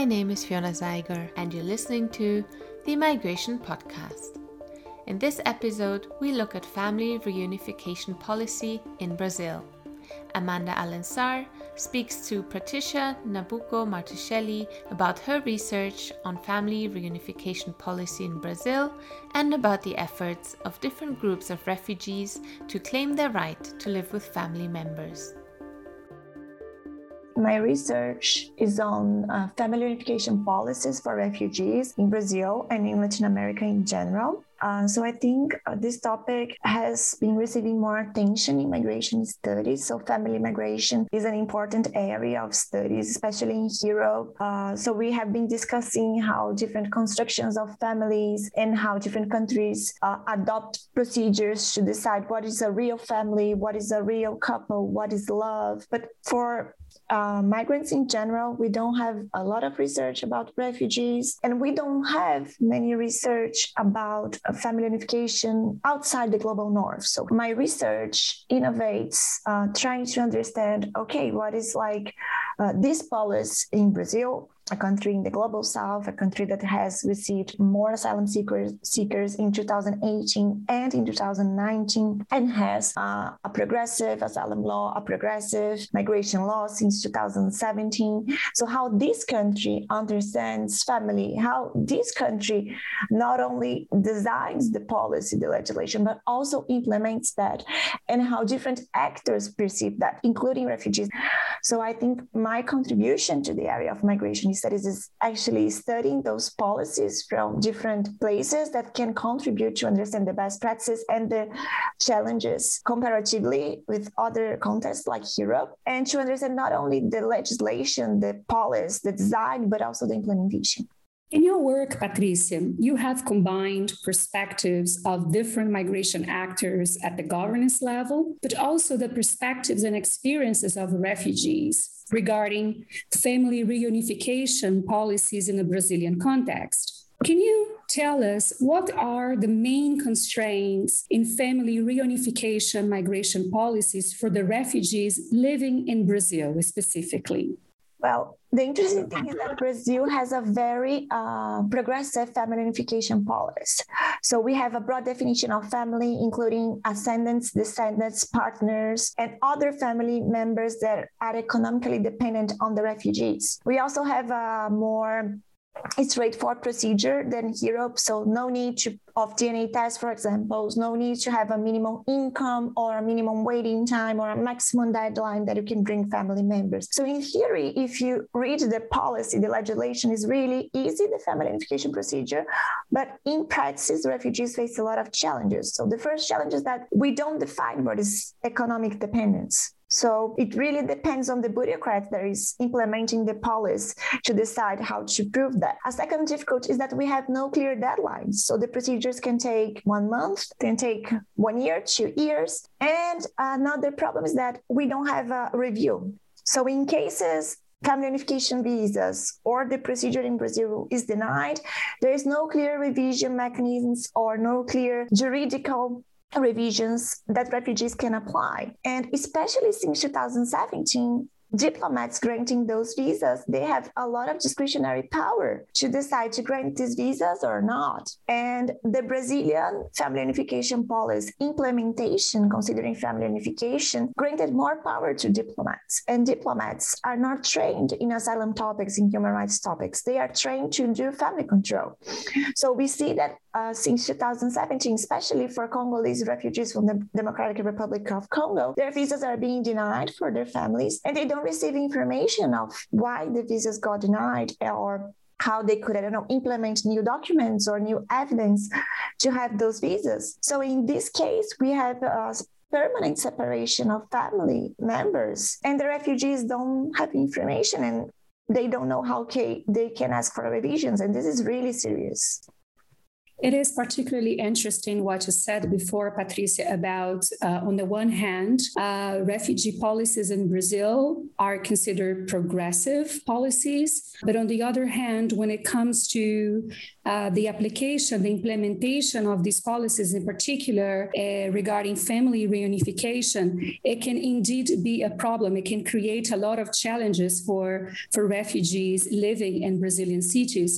My name is Fiona Zeiger, and you're listening to the Migration Podcast. In this episode, we look at family reunification policy in Brazil. Amanda Alencar speaks to Patricia Nabuco Martuscelli about her research on family reunification policy in Brazil and about the efforts of different groups of refugees to claim their right to live with family members. My research is on uh, family unification policies for refugees in Brazil and in Latin America in general. Uh, so I think uh, this topic has been receiving more attention in migration studies. So family migration is an important area of studies, especially in Europe. Uh, so we have been discussing how different constructions of families and how different countries uh, adopt procedures to decide what is a real family, what is a real couple, what is love. But for uh, migrants in general, we don't have a lot of research about refugees, and we don't have many research about uh, family unification outside the global north. So my research innovates, uh, trying to understand, okay, what is like uh, this policy in Brazil a country in the global south, a country that has received more asylum seekers, seekers in 2018 and in 2019, and has uh, a progressive asylum law, a progressive migration law since 2017. So, how this country understands family, how this country not only designs the policy, the legislation, but also implements that, and how different actors perceive that, including refugees. So, I think my contribution to the area of migration is studies is actually studying those policies from different places that can contribute to understand the best practices and the challenges comparatively with other contexts like Europe, and to understand not only the legislation, the policy, the design, but also the implementation. In your work, Patricia, you have combined perspectives of different migration actors at the governance level, but also the perspectives and experiences of refugees regarding family reunification policies in the Brazilian context. Can you tell us what are the main constraints in family reunification migration policies for the refugees living in Brazil specifically? Well, the interesting thing is that Brazil has a very uh, progressive family unification policy. So we have a broad definition of family, including ascendants, descendants, partners, and other family members that are economically dependent on the refugees. We also have a more straightforward procedure than Europe. So no need to of DNA tests, for example, no need to have a minimum income or a minimum waiting time or a maximum deadline that you can bring family members. So in theory, if you read the policy, the legislation is really easy, the family unification procedure, but in practice, refugees face a lot of challenges. So the first challenge is that we don't define what is economic dependence. So it really depends on the bureaucrat that is implementing the policy to decide how to prove that. A second difficulty is that we have no clear deadlines. So the procedures can take one month, can take one year, two years. And another problem is that we don't have a review. So in cases family unification visas or the procedure in Brazil is denied, there is no clear revision mechanisms or no clear juridical revisions that refugees can apply. And especially since 2017, diplomats granting those visas, they have a lot of discretionary power to decide to grant these visas or not. And the Brazilian family unification policy implementation, considering family unification, granted more power to diplomats. And diplomats are not trained in asylum topics, in human rights topics. They are trained to do family control. So we see that uh, since 2017, especially for Congolese refugees from the Democratic Republic of Congo, their visas are being denied for their families, and they don't receive information of why the visas got denied or how they could, I don't know, implement new documents or new evidence to have those visas. So in this case, we have a permanent separation of family members, and the refugees don't have information and they don't know how they can ask for revisions. And this is really serious. It is particularly interesting what you said before, Patricia, about uh, on the one hand, uh, refugee policies in Brazil are considered progressive policies, but on the other hand, when it comes to uh, the application, the implementation of these policies, in particular uh, regarding family reunification, it can indeed be a problem. It can create a lot of challenges for, for refugees living in Brazilian cities.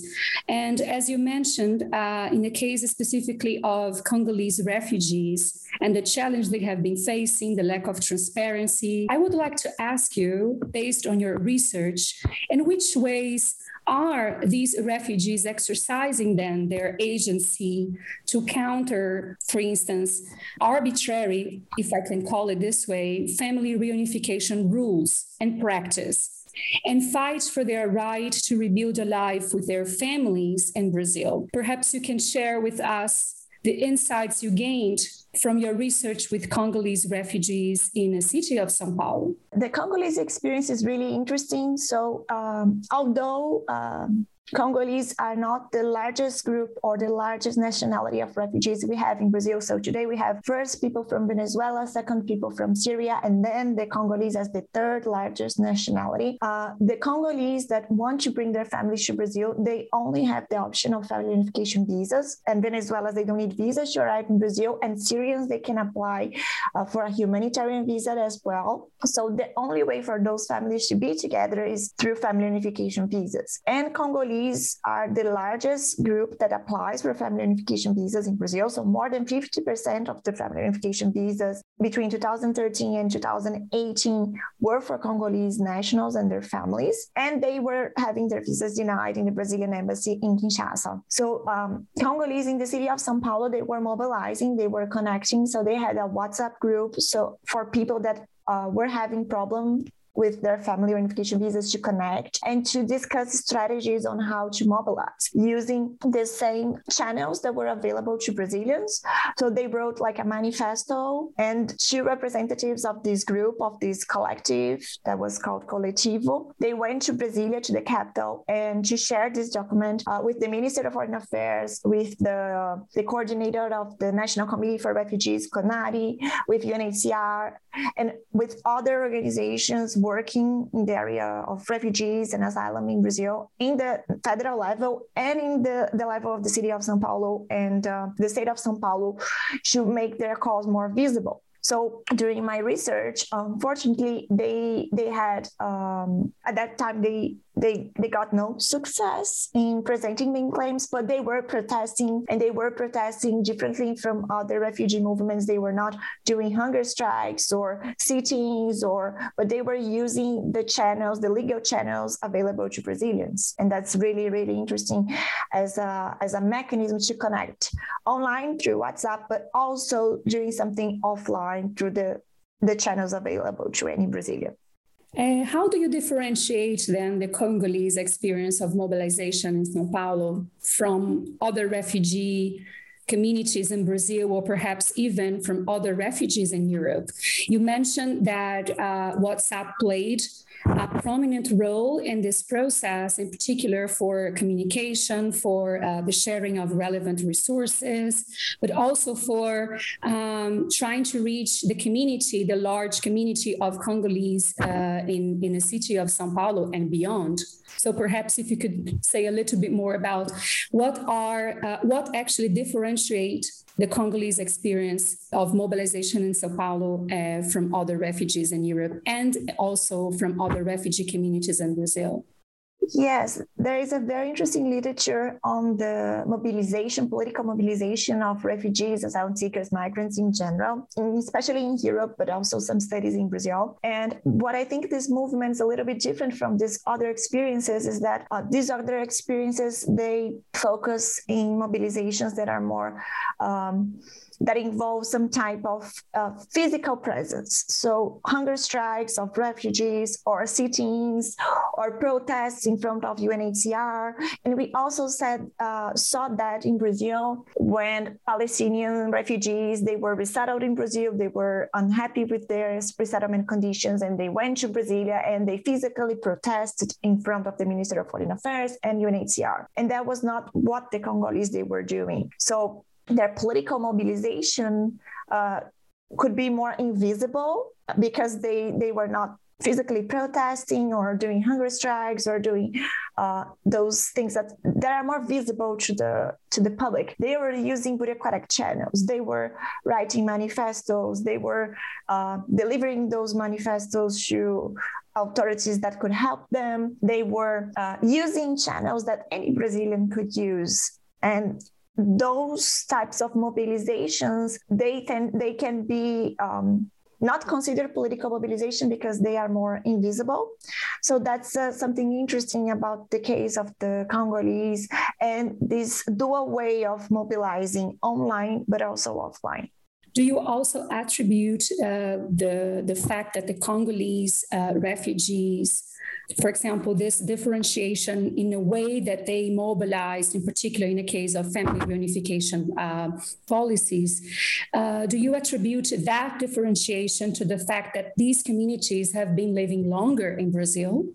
And as you mentioned, uh, in the case specifically of Congolese refugees and the challenge they have been facing, the lack of transparency, I would like to ask you, based on your research, in which ways are these refugees exercising then their agency to counter, for instance, arbitrary, if I can call it this way, family reunification rules and practice? and fight for their right to rebuild a life with their families in Brazil. Perhaps you can share with us the insights you gained from your research with Congolese refugees in the city of Sao Paulo? The Congolese experience is really interesting. So, um, although um, Congolese are not the largest group or the largest nationality of refugees we have in Brazil. So today we have first people from Venezuela, second people from Syria, and then the Congolese as the third largest nationality. Uh, the Congolese that want to bring their families to Brazil, they only have the option of family unification visas. And Venezuelans, they don't need visas to arrive in Brazil. And Syrians, they can apply uh, for a humanitarian visa as well. So the only way for those families to be together is through family unification visas. And Congolese these are the largest group that applies for family unification visas in Brazil. So more than 50% of the family unification visas between 2013 and 2018 were for Congolese nationals and their families, and they were having their visas denied in the Brazilian embassy in Kinshasa. So um, Congolese in the city of São Paulo, they were mobilizing, they were connecting. So they had a WhatsApp group. So for people that uh, were having problem with their family reunification visas to connect and to discuss strategies on how to mobilize using the same channels that were available to Brazilians. So they wrote like a manifesto, and two representatives of this group, of this collective that was called Coletivo, they went to Brasilia, to the capital, and to share this document uh, with the Minister of Foreign Affairs, with the, the coordinator of the National Committee for Refugees, CONARE, with UNHCR, and with other organizations working in the area of refugees and asylum in Brazil in the federal level and in the, the level of the city of Sao Paulo and uh, the state of Sao Paulo to make their cause more visible. So during my research, unfortunately, they they had um, at that time they they they got no success in presenting main claims, but they were protesting and they were protesting differently from other refugee movements. They were not doing hunger strikes or sit-ins or but they were using the channels, the legal channels available to Brazilians. And that's really, really interesting as a as a mechanism to connect online through WhatsApp, but also doing something offline through the the channels available to any Brazilian. Uh, how do you differentiate then the Congolese experience of mobilization in Sao Paulo from other refugee communities in Brazil or perhaps even from other refugees in Europe? You mentioned that uh, WhatsApp played a prominent role in this process, in particular for communication, for uh, the sharing of relevant resources, but also for um, trying to reach the community, the large community of Congolese uh, in, in the city of Sao Paulo and beyond. So perhaps if you could say a little bit more about what are uh, what actually differentiate the Congolese experience of mobilization in Sao Paulo uh, from other refugees in Europe and also from other refugee communities in Brazil. Yes, there is a very interesting literature on the mobilization, political mobilization of refugees, asylum seekers, migrants in general, especially in Europe, but also some studies in Brazil. And what I think this movement is a little bit different from these other experiences is that uh, these other experiences they focus in mobilizations that are more um, that involve some type of uh, physical presence. So, hunger strikes of refugees, or sit ins, or protests in front of UNHCR. And we also said, uh, saw that in Brazil when Palestinian refugees they were resettled in Brazil, they were unhappy with their resettlement conditions, and they went to Brasilia and they physically protested in front of the Minister of Foreign Affairs and UNHCR. And that was not what the Congolese they were doing. So their political mobilization uh, could be more invisible because they they were not physically protesting or doing hunger strikes or doing uh, those things that that are more visible to the to the public. They were using bureaucratic channels. They were writing manifestos. They were uh, delivering those manifestos to authorities that could help them. They were uh, using channels that any Brazilian could use. And those types of mobilizations, they can they can be um, not considered political mobilization because they are more invisible. So that's uh, something interesting about the case of the Congolese and this dual way of mobilizing online but also offline. Do you also attribute uh, the, the fact that the Congolese uh, refugees, for example, this differentiation in a way that they mobilized, in particular in the case of family reunification uh, policies, uh, do you attribute that differentiation to the fact that these communities have been living longer in Brazil?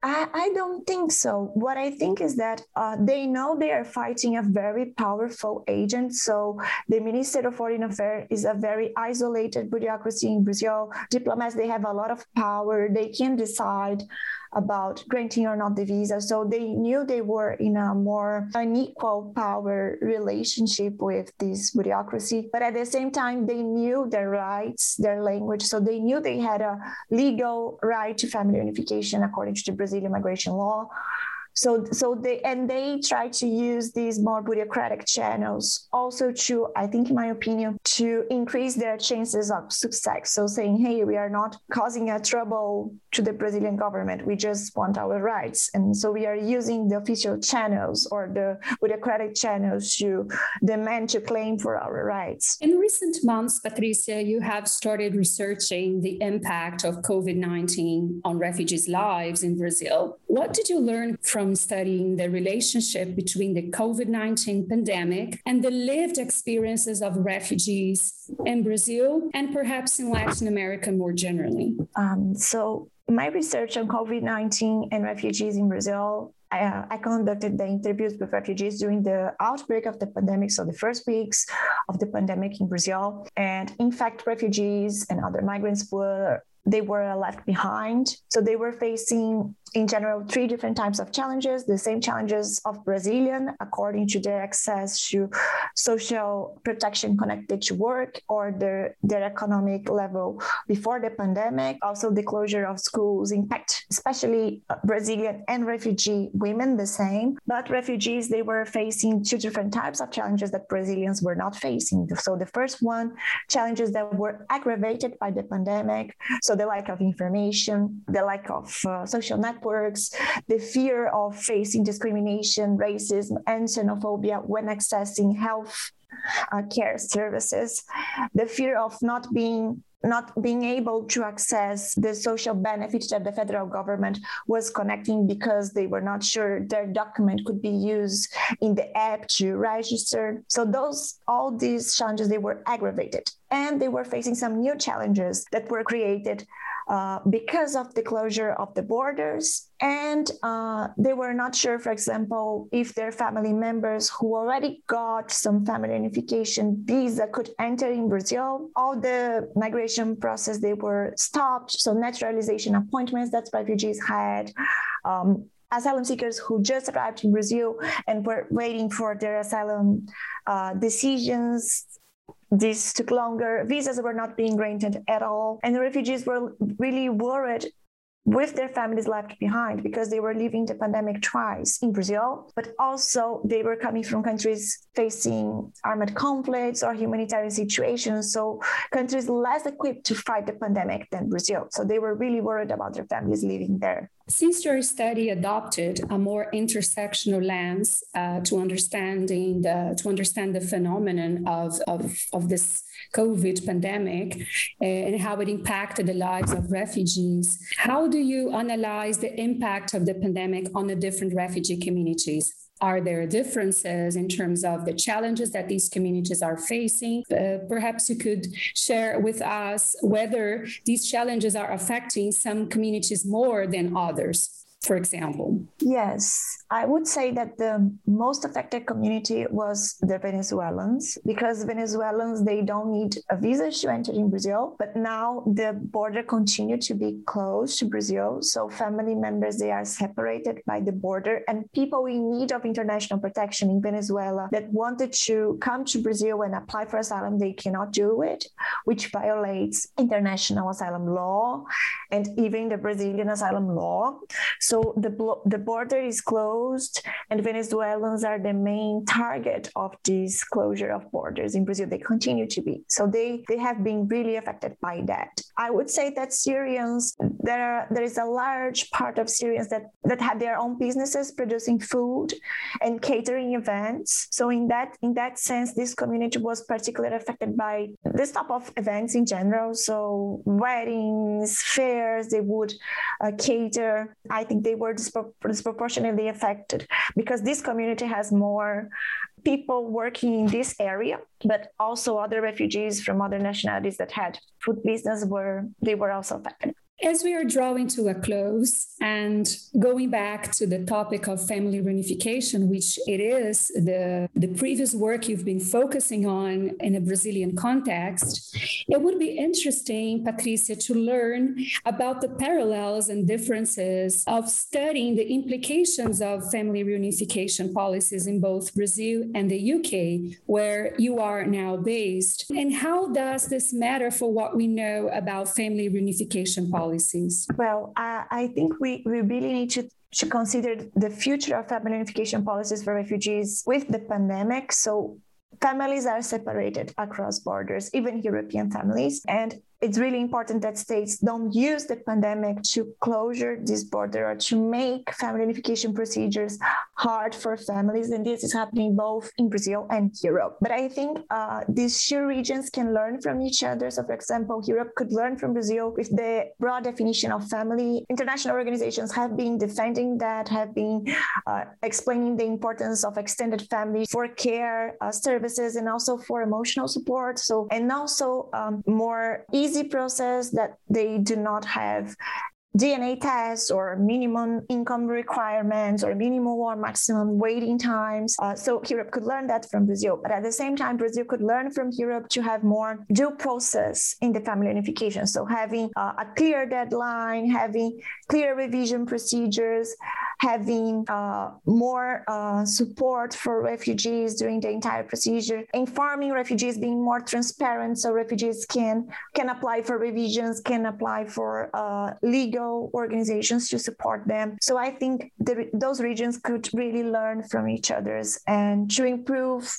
I, I don't think so. What I think is that uh, they know they are fighting a very powerful agent. So the Minister of Foreign Affairs is a very isolated bureaucracy in Brazil. Diplomats, they have a lot of power. They can decide about granting or not the visa. So they knew they were in a more unequal power relationship with this bureaucracy. But at the same time, they knew their rights, their language. So they knew they had a legal right to family unification according to the Brazilian immigration law. So, so they and they try to use these more bureaucratic channels also to, I think, in my opinion, to increase their chances of success. So saying, hey, we are not causing a trouble to the Brazilian government. We just want our rights. And so we are using the official channels or the bureaucratic channels to demand to claim for our rights. In recent months, Patricia, you have started researching the impact of COVID-19 on refugees' lives in Brazil. What did you learn from from studying the relationship between the COVID 19 pandemic and the lived experiences of refugees in Brazil and perhaps in Latin America more generally? Um, so, my research on COVID 19 and refugees in Brazil I, uh, I, conducted the interviews with refugees during the outbreak of the pandemic, so the first weeks of the pandemic in Brazil. And in fact, refugees and other migrants were they were left behind. So they were facing in general three different types of challenges. The same challenges of brazilian according to their access to social protection connected to work or their, their economic level before the pandemic. Also the closure of schools impact especially uh, brazilian and refugee women the same. But refugees they were facing two different types of challenges that brazilians were not facing. So the first one challenges that were aggravated by the pandemic. So the lack of information the lack of uh, social networks networks, the fear of facing discrimination, racism, and xenophobia when accessing health uh, care services, the fear of not being not being able to access the social benefits that the federal government was connecting because they were not sure their document could be used in the app to register. So those all these challenges they were aggravated. And they were facing some new challenges that were created uh, because of the closure of the borders. And uh, they were not sure, for example, if their family members who already got some family unification visa could enter in Brazil. All the migration process, they were stopped. So naturalization appointments that refugees had. Um, asylum seekers who just arrived in Brazil and were waiting for their asylum uh, decisions this took longer. Visas were not being granted at all. And the refugees were really worried with their families left behind because they were leaving the pandemic twice in Brazil, but also they were coming from countries facing armed conflicts or humanitarian situations. So, countries less equipped to fight the pandemic than Brazil. So, they were really worried about their families living there. Since your study adopted a more intersectional lens uh, to understanding the to understand the phenomenon of, of, of this COVID pandemic uh, and how it impacted the lives of refugees, how do you analyze the impact of the pandemic on the different refugee communities? Are there differences in terms of the challenges that these communities are facing? Uh, perhaps you could share with us whether these challenges are affecting some communities more than others. For example? Yes, I would say that the most affected community was the Venezuelans because Venezuelans they don't need a visa to enter in Brazil, but now the border continued to be closed to Brazil, so family members they are separated by the border, and people in need of international protection in Venezuela that wanted to come to Brazil and apply for asylum they cannot do it, which violates international asylum law and even the Brazilian asylum law. So the the border is closed, and Venezuelans are the main target of this closure of borders in Brazil. They continue to be. So they they have been really affected by that. I would say that Syrians there are, there is a large part of Syrians that that have their own businesses producing food and catering events. So in that in that sense, this community was particularly affected by this type of events in general. So weddings, fairs, they would uh, cater. I think they were dispro- disproportionately affected because this community has more people working in this area, but also other refugees from other nationalities that had food business were they were also affected. As we are drawing to a close and going back to the topic of family reunification, which it is the, the previous work you've been focusing on in a Brazilian context, it would be interesting, Patricia, to learn about the parallels and differences of studying the implications of family reunification policies in both Brazil and the UK, where you are now based. And how does this matter for what we know about family reunification policies? Policies? Well, I, I think we, we really need to to consider the future of family unification policies for refugees with the pandemic. So families are separated across borders, even European families. And it's really important that states don't use the pandemic to closure this border or to make family unification procedures hard for families. And this is happening both in Brazil and Europe. But I think uh, these two regions can learn from each other. So, for example, Europe could learn from Brazil with the broad definition of family. International organizations have been defending that, have been uh, explaining the importance of extended family for care uh, services and also for emotional support. So, and also um, more easy easy process that they do not have DNA tests or minimum income requirements or minimum or maximum waiting times. Uh, so Europe could learn that from Brazil. But at the same time, Brazil could learn from Europe to have more due process in the family unification. So having uh, a clear deadline, having clear revision procedures, having uh, more uh, support for refugees during the entire procedure, informing refugees, being more transparent so refugees can, can apply for revisions, can apply for uh, legal organizations to support them. So I think the, those regions could really learn from each other's and to improve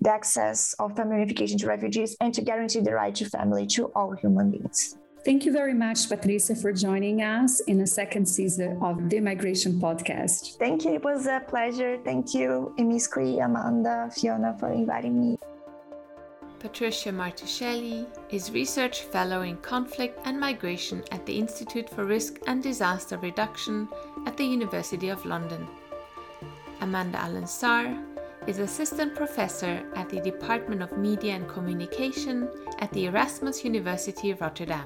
the access of family unification to refugees and to guarantee the right to family to all human beings. Thank you very much, Patricia, for joining us in a second season of the Migration Podcast. Thank you. It was a pleasure. Thank you, Emiskri, Amanda, Fiona, for inviting me. Patricia Martuscelli is Research Fellow in Conflict and Migration at the Institute for Risk and Disaster Reduction at the University of London. Amanda Alencar is Assistant Professor at the Department of Media and Communication at the Erasmus University Rotterdam.